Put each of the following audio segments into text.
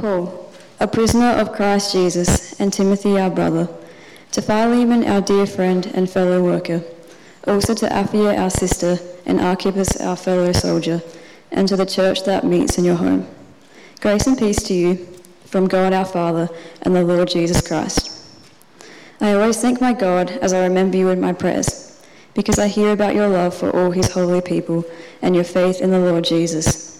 Paul, a prisoner of Christ Jesus, and Timothy our brother, to Philemon our dear friend and fellow worker, also to Apphia our sister, and Archippus our fellow soldier, and to the church that meets in your home. Grace and peace to you from God our Father and the Lord Jesus Christ. I always thank my God as I remember you in my prayers, because I hear about your love for all his holy people and your faith in the Lord Jesus.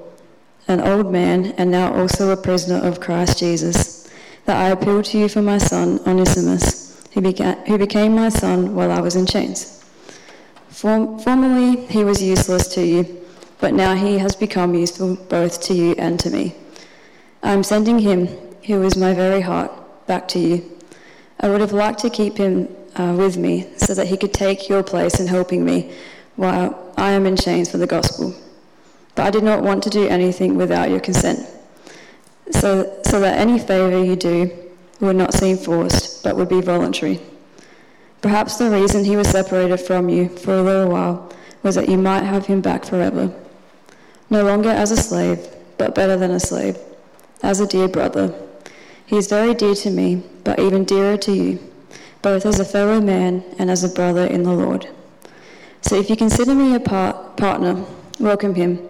an old man and now also a prisoner of Christ Jesus, that I appeal to you for my son Onesimus, who, who became my son while I was in chains. Form, formerly he was useless to you, but now he has become useful both to you and to me. I am sending him, who is my very heart, back to you I would have liked to keep him uh, with me so that he could take your place in helping me while I am in chains for the gospel. But I did not want to do anything without your consent, so, so that any favour you do would not seem forced, but would be voluntary. Perhaps the reason he was separated from you for a little while was that you might have him back forever. No longer as a slave, but better than a slave, as a dear brother he is very dear to me, but even dearer to you, both as a fellow man and as a brother in the Lord. So if you consider me a part, partner, welcome him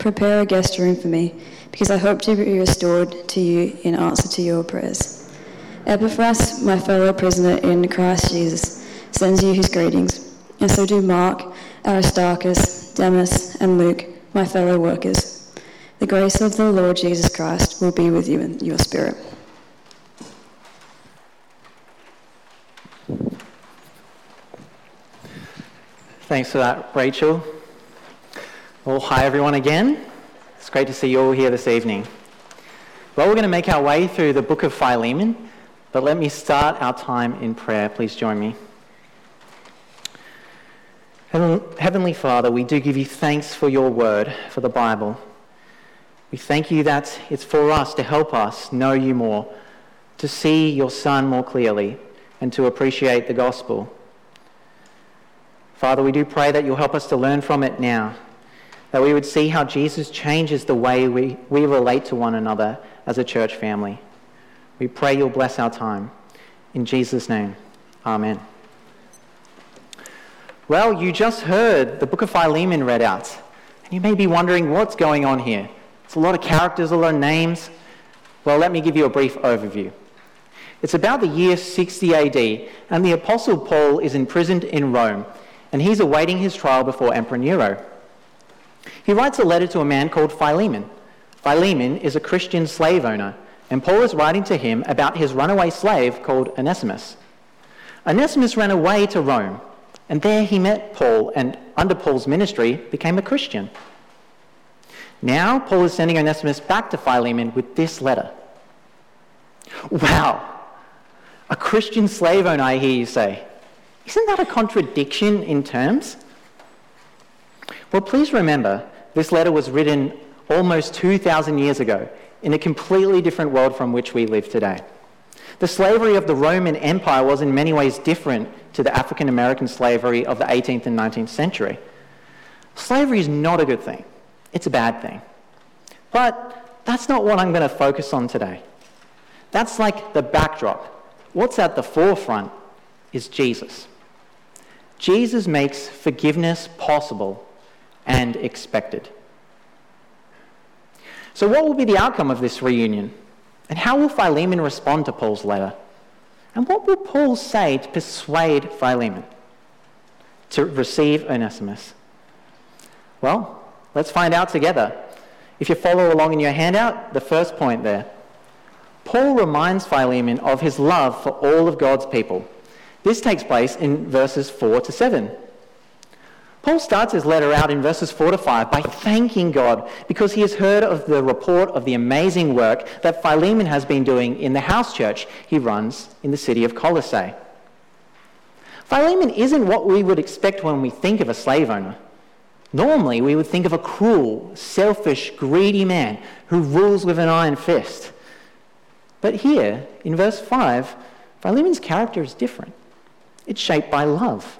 prepare a guest room for me, because I hope to be restored to you in answer to your prayers. Epaphras, my fellow prisoner in Christ Jesus, sends you his greetings, and so do Mark, Aristarchus, Demas, and Luke, my fellow workers. The grace of the Lord Jesus Christ will be with you in your spirit. Thanks for that, Rachel. Well, hi everyone again. It's great to see you all here this evening. Well, we're going to make our way through the book of Philemon, but let me start our time in prayer. Please join me. Heavenly Father, we do give you thanks for your word, for the Bible. We thank you that it's for us to help us know you more, to see your Son more clearly, and to appreciate the gospel. Father, we do pray that you'll help us to learn from it now, that we would see how Jesus changes the way we, we relate to one another as a church family. We pray you'll bless our time. In Jesus' name, amen. Well, you just heard the book of Philemon read out, and you may be wondering what's going on here. It's a lot of characters, a lot of names. Well, let me give you a brief overview. It's about the year 60 AD, and the Apostle Paul is imprisoned in Rome and he's awaiting his trial before Emperor Nero. He writes a letter to a man called Philemon. Philemon is a Christian slave owner, and Paul is writing to him about his runaway slave called Onesimus. Onesimus ran away to Rome, and there he met Paul, and under Paul's ministry became a Christian. Now, Paul is sending Onesimus back to Philemon with this letter. Wow! A Christian slave owner, I hear you say. Isn't that a contradiction in terms? Well, please remember, this letter was written almost 2,000 years ago in a completely different world from which we live today. The slavery of the Roman Empire was in many ways different to the African American slavery of the 18th and 19th century. Slavery is not a good thing, it's a bad thing. But that's not what I'm going to focus on today. That's like the backdrop. What's at the forefront is Jesus. Jesus makes forgiveness possible and expected. So, what will be the outcome of this reunion? And how will Philemon respond to Paul's letter? And what will Paul say to persuade Philemon to receive Onesimus? Well, let's find out together. If you follow along in your handout, the first point there. Paul reminds Philemon of his love for all of God's people. This takes place in verses 4 to 7. Paul starts his letter out in verses 4 to 5 by thanking God because he has heard of the report of the amazing work that Philemon has been doing in the house church he runs in the city of Colossae. Philemon isn't what we would expect when we think of a slave owner. Normally, we would think of a cruel, selfish, greedy man who rules with an iron fist. But here, in verse 5, Philemon's character is different. It's shaped by love.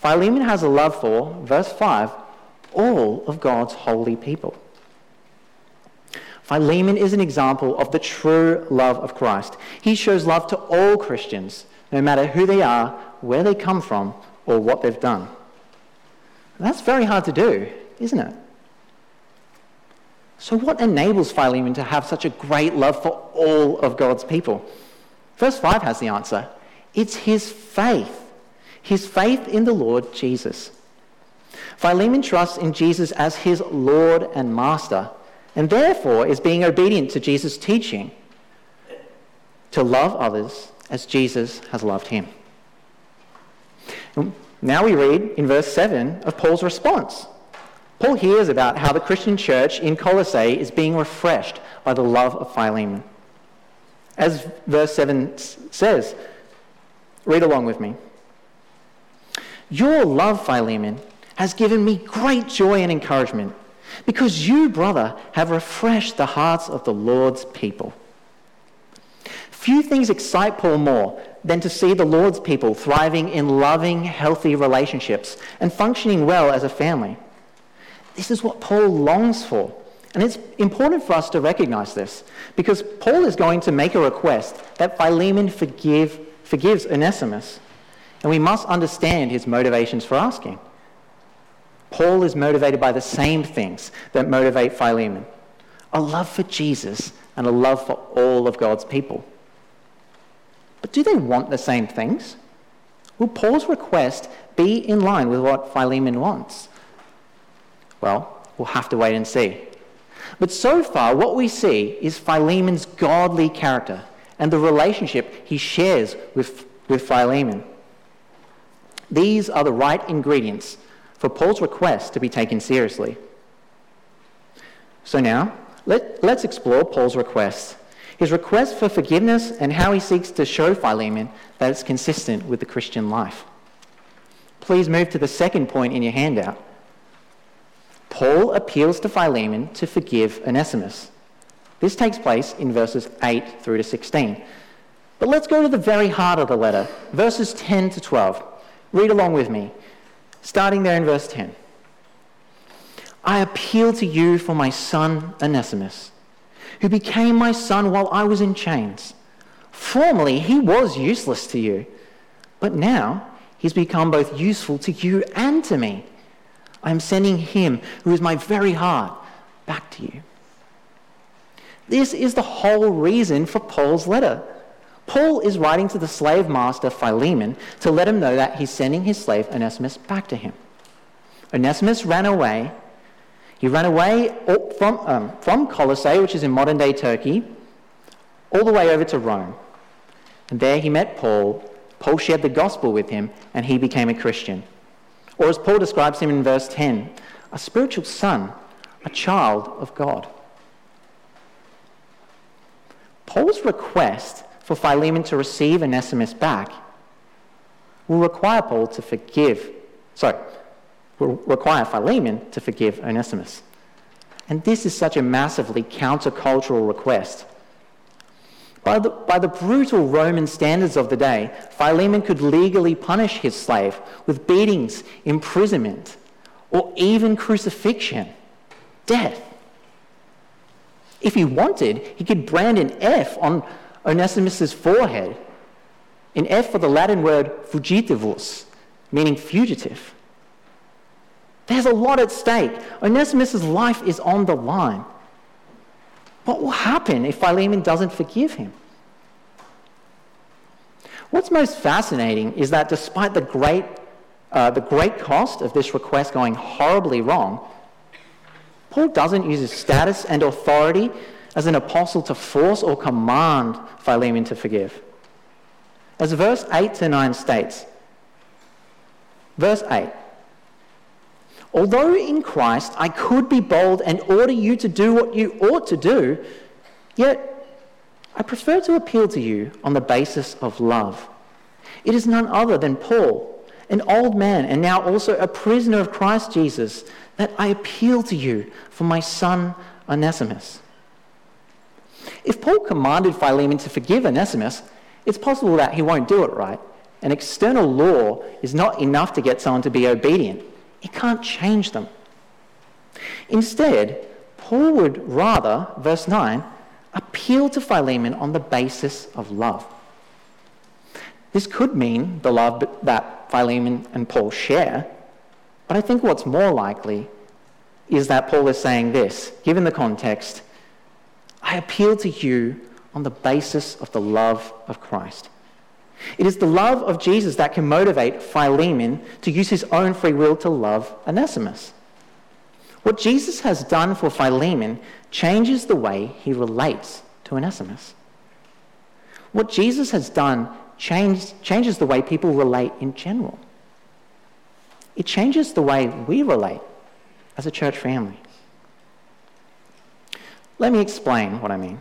Philemon has a love for, verse 5, all of God's holy people. Philemon is an example of the true love of Christ. He shows love to all Christians, no matter who they are, where they come from, or what they've done. That's very hard to do, isn't it? So, what enables Philemon to have such a great love for all of God's people? Verse 5 has the answer it's his faith, his faith in the Lord Jesus. Philemon trusts in Jesus as his Lord and Master, and therefore is being obedient to Jesus' teaching to love others as Jesus has loved him. Um, now we read in verse 7 of Paul's response. Paul hears about how the Christian church in Colossae is being refreshed by the love of Philemon. As verse 7 says, read along with me. Your love, Philemon, has given me great joy and encouragement because you, brother, have refreshed the hearts of the Lord's people. Few things excite Paul more than to see the Lord's people thriving in loving, healthy relationships and functioning well as a family. This is what Paul longs for. And it's important for us to recognize this because Paul is going to make a request that Philemon forgive, forgives Onesimus. And we must understand his motivations for asking. Paul is motivated by the same things that motivate Philemon a love for Jesus and a love for all of God's people. But do they want the same things? Will Paul's request be in line with what Philemon wants? Well, we'll have to wait and see. But so far, what we see is Philemon's godly character and the relationship he shares with, with Philemon. These are the right ingredients for Paul's request to be taken seriously. So now, let, let's explore Paul's request his request for forgiveness and how he seeks to show Philemon that it's consistent with the Christian life. Please move to the second point in your handout. Paul appeals to Philemon to forgive Onesimus. This takes place in verses 8 through to 16. But let's go to the very heart of the letter, verses 10 to 12. Read along with me, starting there in verse 10. I appeal to you for my son Onesimus who became my son while I was in chains. Formerly, he was useless to you, but now he's become both useful to you and to me. I am sending him, who is my very heart, back to you. This is the whole reason for Paul's letter. Paul is writing to the slave master Philemon to let him know that he's sending his slave Onesimus back to him. Onesimus ran away he ran away from, um, from Colossae, which is in modern day Turkey, all the way over to Rome. And there he met Paul. Paul shared the gospel with him, and he became a Christian. Or as Paul describes him in verse 10, a spiritual son, a child of God. Paul's request for Philemon to receive an Onesimus back will require Paul to forgive, sorry, will require Philemon to forgive Onesimus. And this is such a massively countercultural request. By the, by the brutal Roman standards of the day, Philemon could legally punish his slave with beatings, imprisonment, or even crucifixion, death. If he wanted, he could brand an F on Onesimus' forehead, an F for the Latin word fugitivus, meaning fugitive. There's a lot at stake. Onesimus' life is on the line. What will happen if Philemon doesn't forgive him? What's most fascinating is that despite the great, uh, the great cost of this request going horribly wrong, Paul doesn't use his status and authority as an apostle to force or command Philemon to forgive. As verse 8 to 9 states, verse 8, Although in Christ I could be bold and order you to do what you ought to do, yet I prefer to appeal to you on the basis of love. It is none other than Paul, an old man and now also a prisoner of Christ Jesus, that I appeal to you for my son Onesimus. If Paul commanded Philemon to forgive Onesimus, it's possible that he won't do it right. An external law is not enough to get someone to be obedient. It can't change them. Instead, Paul would rather, verse 9, appeal to Philemon on the basis of love. This could mean the love that Philemon and Paul share, but I think what's more likely is that Paul is saying this, given the context I appeal to you on the basis of the love of Christ. It is the love of Jesus that can motivate Philemon to use his own free will to love Onesimus. What Jesus has done for Philemon changes the way he relates to Onesimus. What Jesus has done change, changes the way people relate in general. It changes the way we relate as a church family. Let me explain what I mean.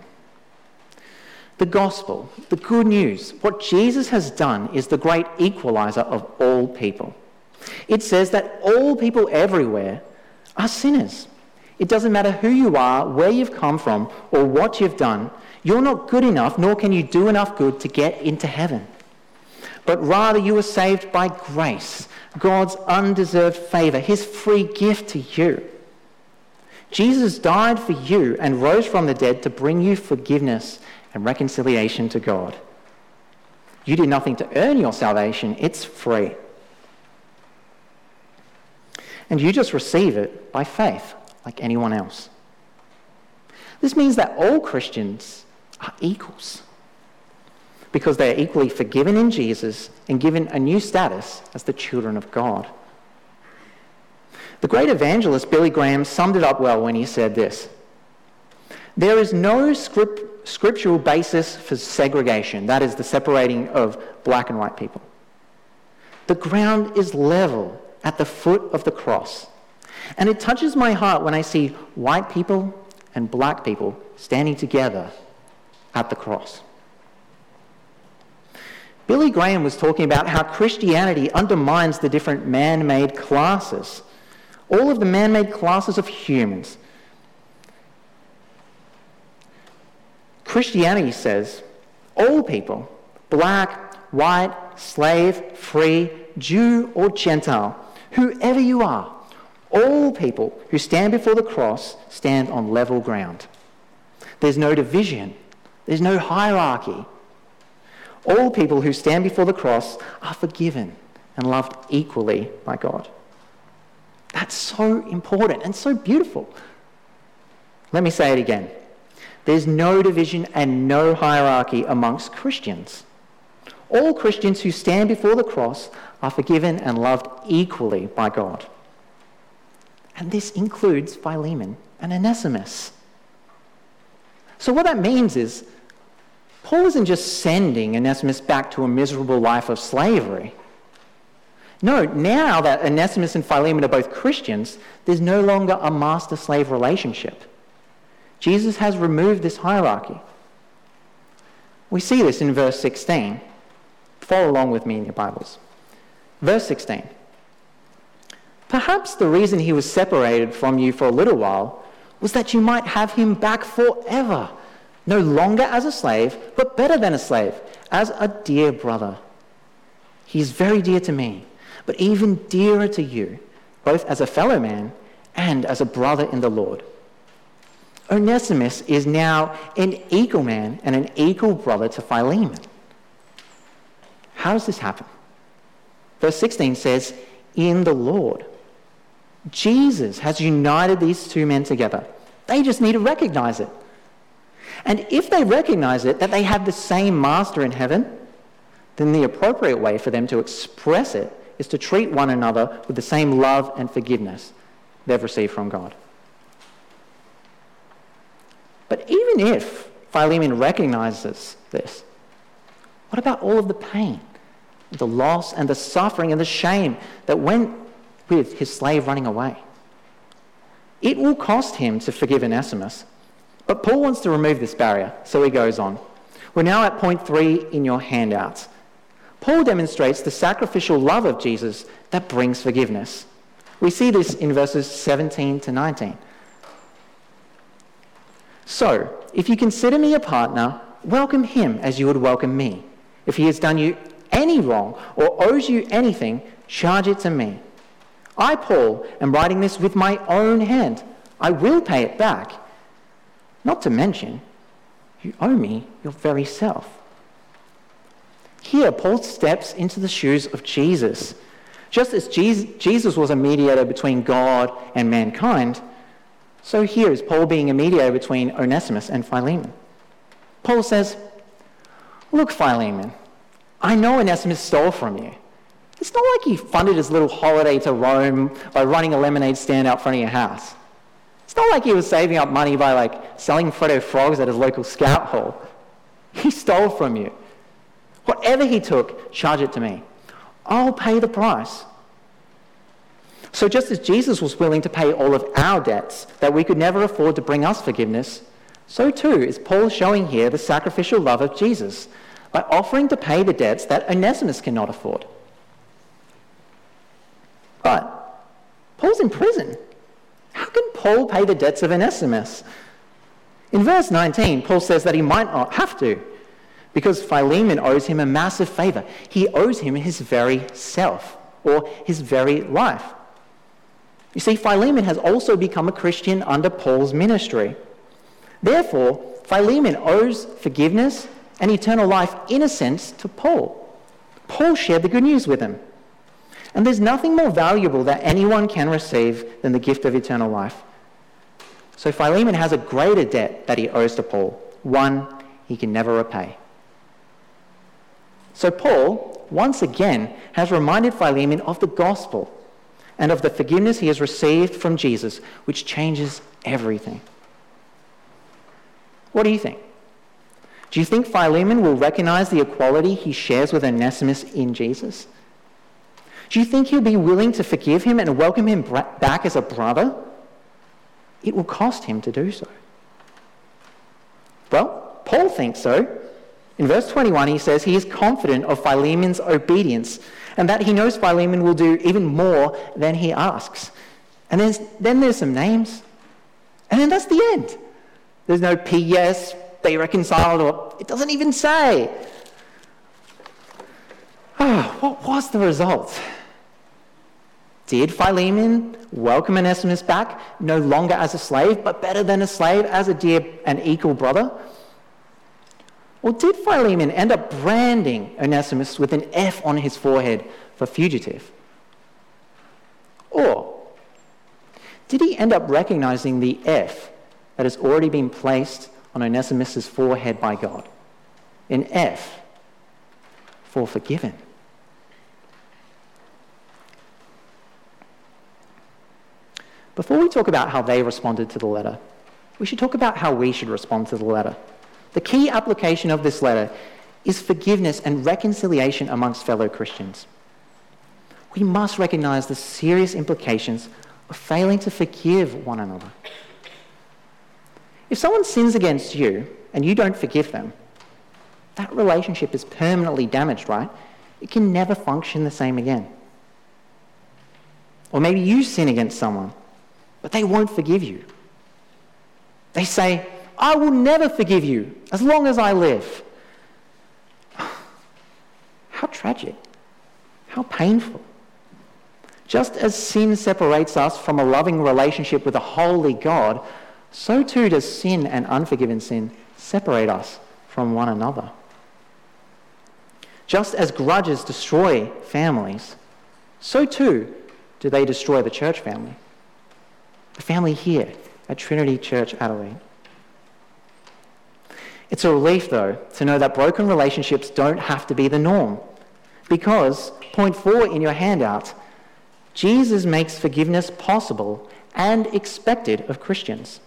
The gospel, the good news, what Jesus has done is the great equalizer of all people. It says that all people everywhere are sinners. It doesn't matter who you are, where you've come from, or what you've done. You're not good enough, nor can you do enough good to get into heaven. But rather, you are saved by grace, God's undeserved favor, his free gift to you. Jesus died for you and rose from the dead to bring you forgiveness and reconciliation to God. You did nothing to earn your salvation, it's free. And you just receive it by faith, like anyone else. This means that all Christians are equals because they are equally forgiven in Jesus and given a new status as the children of God. The great evangelist Billy Graham summed it up well when he said this There is no script, scriptural basis for segregation, that is, the separating of black and white people. The ground is level at the foot of the cross. And it touches my heart when I see white people and black people standing together at the cross. Billy Graham was talking about how Christianity undermines the different man made classes all of the man made classes of humans. Christianity says all people, black, white, slave, free, Jew, or Gentile, whoever you are, all people who stand before the cross stand on level ground. There's no division, there's no hierarchy. All people who stand before the cross are forgiven and loved equally by God. That's so important and so beautiful. Let me say it again. There's no division and no hierarchy amongst Christians. All Christians who stand before the cross are forgiven and loved equally by God. And this includes Philemon and Onesimus. So, what that means is, Paul isn't just sending Onesimus back to a miserable life of slavery. No, now that Onesimus and Philemon are both Christians, there's no longer a master slave relationship. Jesus has removed this hierarchy. We see this in verse 16. Follow along with me in your Bibles. Verse 16. Perhaps the reason he was separated from you for a little while was that you might have him back forever, no longer as a slave, but better than a slave, as a dear brother. He is very dear to me but even dearer to you, both as a fellow man and as a brother in the Lord. Onesimus is now an equal man and an equal brother to Philemon. How does this happen? Verse 16 says, In the Lord. Jesus has united these two men together. They just need to recognize it. And if they recognize it, that they have the same master in heaven, then the appropriate way for them to express it is to treat one another with the same love and forgiveness they've received from God. But even if Philemon recognizes this, what about all of the pain, the loss, and the suffering and the shame that went with his slave running away? It will cost him to forgive Onesimus. But Paul wants to remove this barrier, so he goes on. We're now at point three in your handouts. Paul demonstrates the sacrificial love of Jesus that brings forgiveness. We see this in verses 17 to 19. So, if you consider me a partner, welcome him as you would welcome me. If he has done you any wrong or owes you anything, charge it to me. I, Paul, am writing this with my own hand. I will pay it back. Not to mention, you owe me your very self. Here, Paul steps into the shoes of Jesus. Just as Jesus was a mediator between God and mankind, so here is Paul being a mediator between Onesimus and Philemon. Paul says, Look, Philemon, I know Onesimus stole from you. It's not like he funded his little holiday to Rome by running a lemonade stand out front of your house. It's not like he was saving up money by like selling Freddo frogs at his local scout hall. He stole from you. Whatever he took, charge it to me. I'll pay the price. So, just as Jesus was willing to pay all of our debts that we could never afford to bring us forgiveness, so too is Paul showing here the sacrificial love of Jesus by offering to pay the debts that Onesimus cannot afford. But Paul's in prison. How can Paul pay the debts of Onesimus? In verse 19, Paul says that he might not have to because Philemon owes him a massive favor. He owes him his very self or his very life. You see, Philemon has also become a Christian under Paul's ministry. Therefore, Philemon owes forgiveness and eternal life, in a sense, to Paul. Paul shared the good news with him. And there's nothing more valuable that anyone can receive than the gift of eternal life. So Philemon has a greater debt that he owes to Paul, one he can never repay. So Paul, once again, has reminded Philemon of the gospel and of the forgiveness he has received from Jesus, which changes everything. What do you think? Do you think Philemon will recognize the equality he shares with Onesimus in Jesus? Do you think he'll be willing to forgive him and welcome him back as a brother? It will cost him to do so. Well, Paul thinks so. In verse 21, he says he is confident of Philemon's obedience and that he knows Philemon will do even more than he asks. And then, then there's some names. And then that's the end. There's no P.S. They reconciled, or it doesn't even say. Oh, what was the result? Did Philemon welcome Onesimus back, no longer as a slave, but better than a slave, as a dear and equal brother? Or did Philemon end up branding Onesimus with an F on his forehead for fugitive? Or did he end up recognizing the F that has already been placed on Onesimus' forehead by God? An F for forgiven. Before we talk about how they responded to the letter, we should talk about how we should respond to the letter. The key application of this letter is forgiveness and reconciliation amongst fellow Christians. We must recognize the serious implications of failing to forgive one another. If someone sins against you and you don't forgive them, that relationship is permanently damaged, right? It can never function the same again. Or maybe you sin against someone, but they won't forgive you. They say, I will never forgive you as long as I live. How tragic. How painful. Just as sin separates us from a loving relationship with a holy God, so too does sin and unforgiven sin separate us from one another. Just as grudges destroy families, so too do they destroy the church family. The family here at Trinity Church Adelaide. It's a relief, though, to know that broken relationships don't have to be the norm. Because, point four in your handout, Jesus makes forgiveness possible and expected of Christians.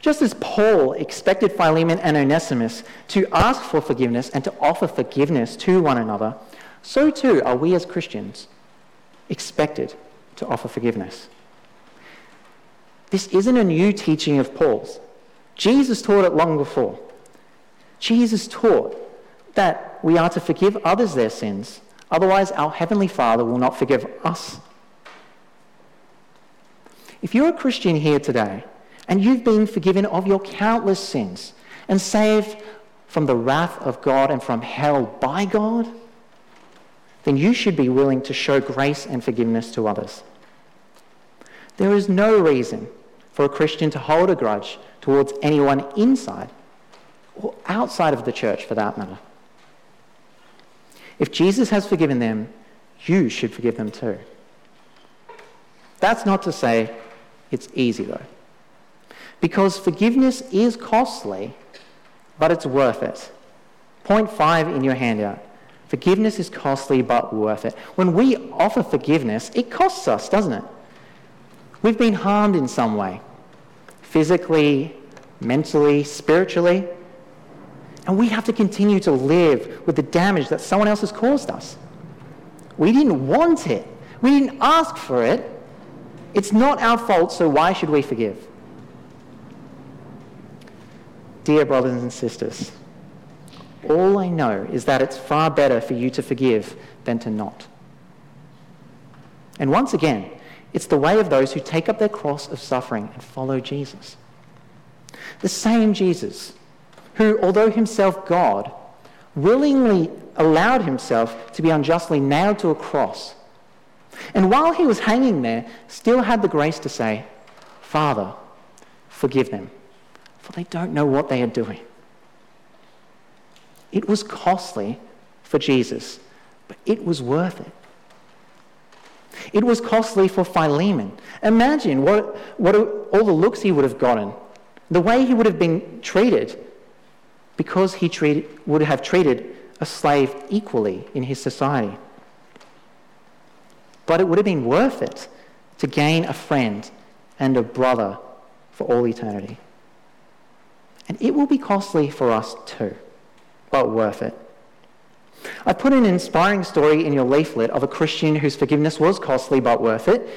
Just as Paul expected Philemon and Onesimus to ask for forgiveness and to offer forgiveness to one another, so too are we as Christians expected to offer forgiveness. This isn't a new teaching of Paul's. Jesus taught it long before. Jesus taught that we are to forgive others their sins, otherwise, our Heavenly Father will not forgive us. If you're a Christian here today and you've been forgiven of your countless sins and saved from the wrath of God and from hell by God, then you should be willing to show grace and forgiveness to others. There is no reason for a Christian to hold a grudge towards anyone inside or outside of the church for that matter. If Jesus has forgiven them, you should forgive them too. That's not to say it's easy though. Because forgiveness is costly, but it's worth it. Point five in your handout. Forgiveness is costly but worth it. When we offer forgiveness, it costs us, doesn't it? We've been harmed in some way physically, mentally, spiritually. And we have to continue to live with the damage that someone else has caused us. We didn't want it, we didn't ask for it. It's not our fault, so why should we forgive? Dear brothers and sisters, all I know is that it's far better for you to forgive than to not. And once again, it's the way of those who take up their cross of suffering and follow Jesus. The same Jesus who, although himself God, willingly allowed himself to be unjustly nailed to a cross. And while he was hanging there, still had the grace to say, Father, forgive them, for they don't know what they are doing. It was costly for Jesus, but it was worth it. It was costly for Philemon. Imagine what, what all the looks he would have gotten, the way he would have been treated, because he would have treated a slave equally in his society. But it would have been worth it to gain a friend and a brother for all eternity. And it will be costly for us too but worth it. I put an inspiring story in your leaflet of a Christian whose forgiveness was costly but worth it.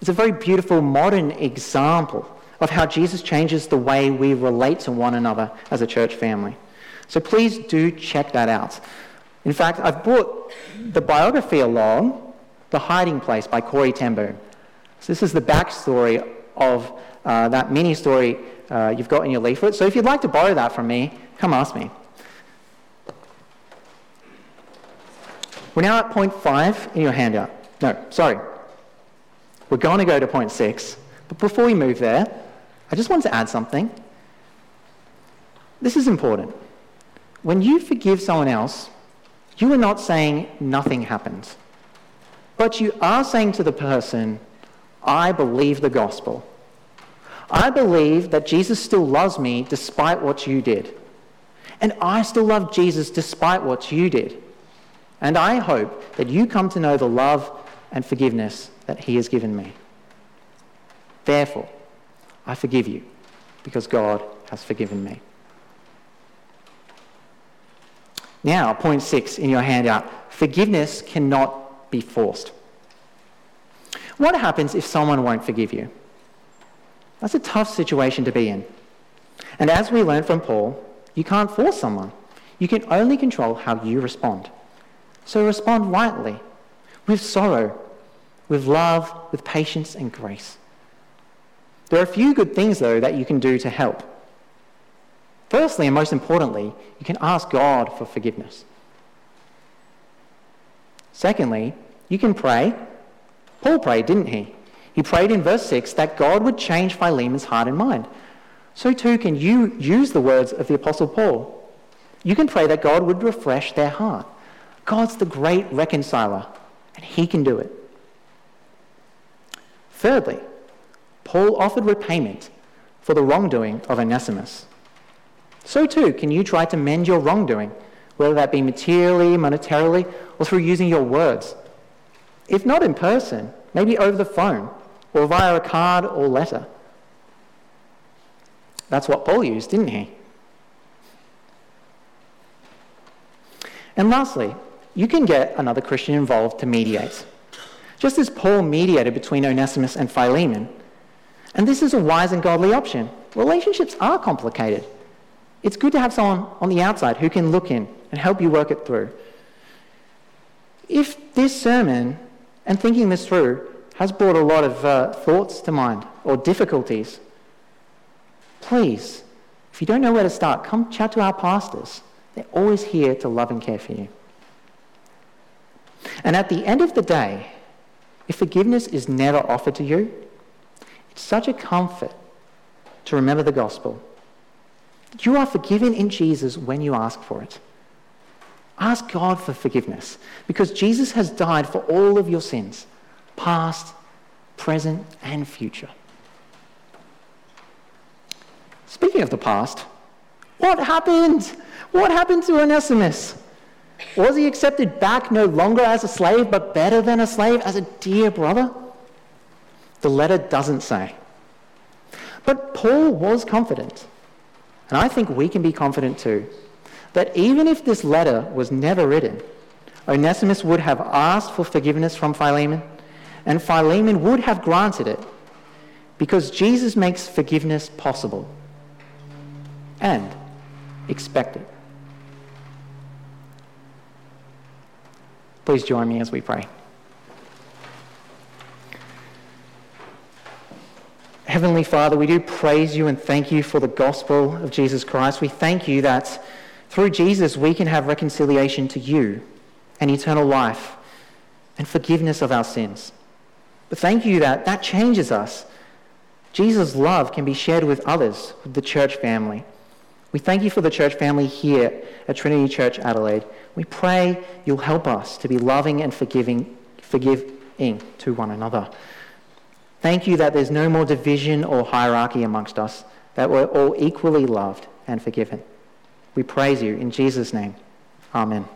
It's a very beautiful modern example of how Jesus changes the way we relate to one another as a church family. So please do check that out. In fact, I've brought the biography along, The Hiding Place by Corrie ten Boom. So this is the backstory of uh, that mini story uh, you've got in your leaflet. So if you'd like to borrow that from me, come ask me. We're now at point five in your handout. No, sorry. We're going to go to point six. But before we move there, I just want to add something. This is important. When you forgive someone else, you are not saying nothing happens. But you are saying to the person, I believe the gospel. I believe that Jesus still loves me despite what you did. And I still love Jesus despite what you did. And I hope that you come to know the love and forgiveness that He has given me. Therefore, I forgive you because God has forgiven me. Now, point six in your handout forgiveness cannot be forced. What happens if someone won't forgive you? That's a tough situation to be in. And as we learn from Paul, you can't force someone. You can only control how you respond. So respond rightly, with sorrow, with love, with patience and grace. There are a few good things, though, that you can do to help. Firstly, and most importantly, you can ask God for forgiveness. Secondly, you can pray. Paul prayed, didn't he? He prayed in verse 6 that God would change Philemon's heart and mind. So too can you use the words of the Apostle Paul. You can pray that God would refresh their heart. God's the great reconciler, and he can do it. Thirdly, Paul offered repayment for the wrongdoing of Onesimus. So too can you try to mend your wrongdoing, whether that be materially, monetarily, or through using your words. If not in person, maybe over the phone, or via a card or letter. That's what Paul used, didn't he? And lastly, you can get another Christian involved to mediate. Just as Paul mediated between Onesimus and Philemon. And this is a wise and godly option. Relationships are complicated. It's good to have someone on the outside who can look in and help you work it through. If this sermon and thinking this through has brought a lot of uh, thoughts to mind or difficulties, please, if you don't know where to start, come chat to our pastors. They're always here to love and care for you. And at the end of the day, if forgiveness is never offered to you, it's such a comfort to remember the gospel. You are forgiven in Jesus when you ask for it. Ask God for forgiveness because Jesus has died for all of your sins, past, present, and future. Speaking of the past, what happened? What happened to Onesimus? Was he accepted back no longer as a slave, but better than a slave, as a dear brother? The letter doesn't say. But Paul was confident, and I think we can be confident too, that even if this letter was never written, Onesimus would have asked for forgiveness from Philemon, and Philemon would have granted it, because Jesus makes forgiveness possible and expected. Please join me as we pray. Heavenly Father, we do praise you and thank you for the gospel of Jesus Christ. We thank you that through Jesus we can have reconciliation to you and eternal life and forgiveness of our sins. But thank you that that changes us. Jesus' love can be shared with others, with the church family. We thank you for the church family here at Trinity Church Adelaide. We pray you'll help us to be loving and forgiving, forgiving to one another. Thank you that there's no more division or hierarchy amongst us, that we're all equally loved and forgiven. We praise you in Jesus' name. Amen.